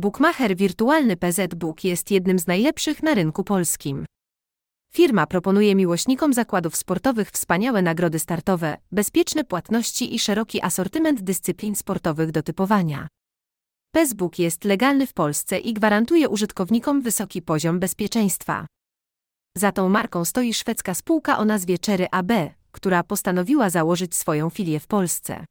Bookmacher wirtualny PZ Book jest jednym z najlepszych na rynku polskim. Firma proponuje miłośnikom zakładów sportowych wspaniałe nagrody startowe, bezpieczne płatności i szeroki asortyment dyscyplin sportowych do typowania. PESBook jest legalny w Polsce i gwarantuje użytkownikom wysoki poziom bezpieczeństwa. Za tą marką stoi szwedzka spółka o nazwie Cherry AB, która postanowiła założyć swoją filię w Polsce.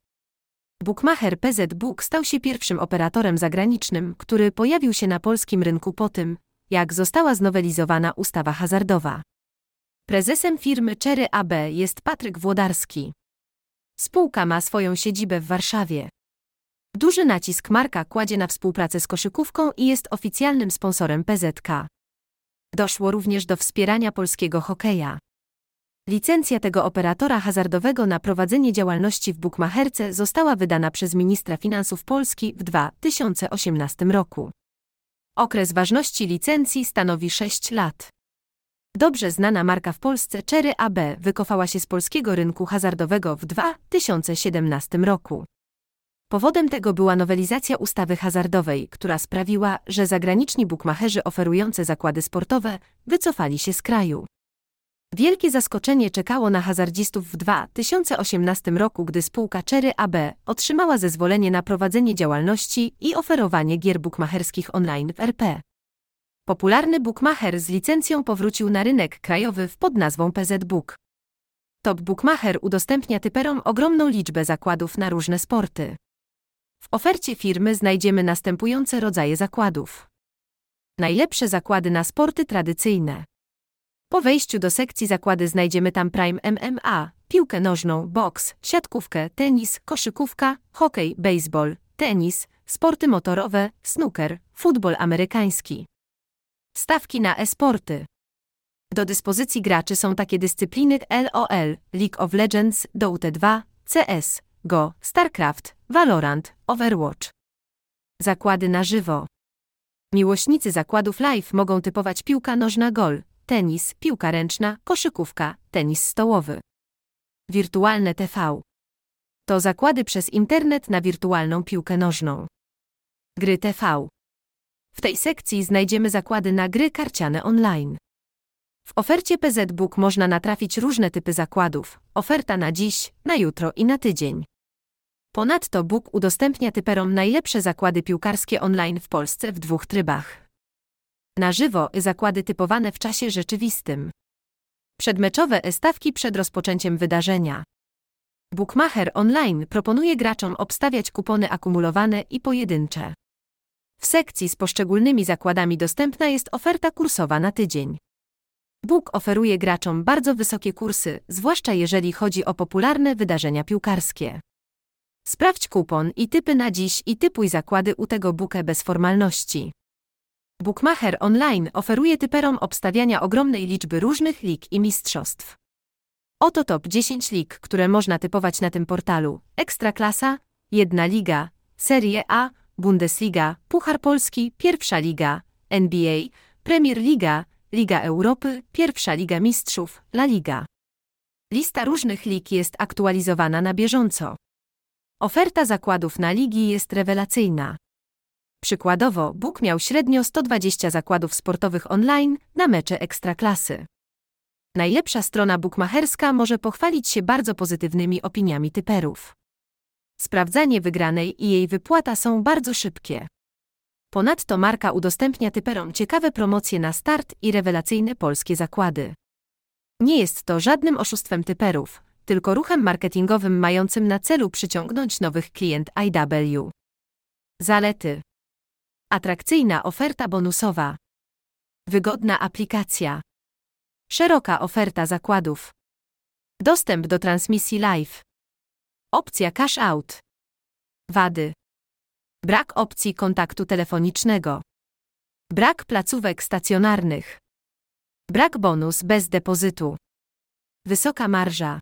Bookmacher PZ stał się pierwszym operatorem zagranicznym, który pojawił się na polskim rynku po tym, jak została znowelizowana ustawa hazardowa. Prezesem firmy Cherry AB jest Patryk Włodarski. Spółka ma swoją siedzibę w Warszawie. Duży nacisk marka kładzie na współpracę z koszykówką i jest oficjalnym sponsorem PZK. Doszło również do wspierania polskiego hokeja. Licencja tego operatora hazardowego na prowadzenie działalności w bukmacherce została wydana przez ministra finansów Polski w 2018 roku. Okres ważności licencji stanowi 6 lat. Dobrze znana marka w Polsce Cherry AB wykofała się z polskiego rynku hazardowego w 2017 roku. Powodem tego była nowelizacja ustawy hazardowej, która sprawiła, że zagraniczni bukmacherzy oferujący zakłady sportowe wycofali się z kraju. Wielkie zaskoczenie czekało na hazardzistów w 2018 roku, gdy spółka Cherry AB otrzymała zezwolenie na prowadzenie działalności i oferowanie gier bukmacherskich online w RP. Popularny bookmacher z licencją powrócił na rynek krajowy pod nazwą PZ Book. Top Bookmacher udostępnia typerom ogromną liczbę zakładów na różne sporty. W ofercie firmy znajdziemy następujące rodzaje zakładów. Najlepsze zakłady na sporty tradycyjne. Po wejściu do sekcji zakłady znajdziemy tam Prime MMA, piłkę nożną, boks, siatkówkę, tenis, koszykówka, hokej, baseball, tenis, sporty motorowe, snooker, futbol amerykański. Stawki na e-sporty. Do dyspozycji graczy są takie dyscypliny LOL, League of Legends, Dota 2, CS, Go, StarCraft, Valorant, Overwatch. Zakłady na żywo. Miłośnicy zakładów live mogą typować piłka nożna gol, tenis, piłka ręczna, koszykówka, tenis stołowy. Wirtualne TV. To zakłady przez internet na wirtualną piłkę nożną. Gry TV. W tej sekcji znajdziemy zakłady na gry karciane online. W ofercie PZ Book można natrafić różne typy zakładów. Oferta na dziś, na jutro i na tydzień. Ponadto Book udostępnia typerom najlepsze zakłady piłkarskie online w Polsce w dwóch trybach. Na żywo zakłady typowane w czasie rzeczywistym. Przedmeczowe stawki przed rozpoczęciem wydarzenia. Bookmacher Online proponuje graczom obstawiać kupony akumulowane i pojedyncze. W sekcji z poszczególnymi zakładami dostępna jest oferta kursowa na tydzień. Book oferuje graczom bardzo wysokie kursy, zwłaszcza jeżeli chodzi o popularne wydarzenia piłkarskie. Sprawdź kupon i typy na dziś i typuj zakłady u tego booka bez formalności. Bookmacher Online oferuje typerom obstawiania ogromnej liczby różnych lig i mistrzostw. Oto top 10 lig, które można typować na tym portalu. Ekstraklasa, jedna liga, Serie A, Bundesliga, Puchar Polski, Pierwsza Liga, NBA, Premier Liga, Liga Europy, Pierwsza Liga Mistrzów, La Liga. Lista różnych lig jest aktualizowana na bieżąco. Oferta zakładów na ligi jest rewelacyjna. Przykładowo, Bóg miał średnio 120 zakładów sportowych online na mecze ekstraklasy. Najlepsza strona bukmacherska może pochwalić się bardzo pozytywnymi opiniami typerów. Sprawdzanie wygranej i jej wypłata są bardzo szybkie. Ponadto marka udostępnia typerom ciekawe promocje na start i rewelacyjne polskie zakłady. Nie jest to żadnym oszustwem typerów, tylko ruchem marketingowym mającym na celu przyciągnąć nowych klient IW. Zalety Atrakcyjna oferta bonusowa. Wygodna aplikacja. Szeroka oferta zakładów. Dostęp do transmisji live. Opcja cash out. Wady. Brak opcji kontaktu telefonicznego. Brak placówek stacjonarnych. Brak bonus bez depozytu. Wysoka marża.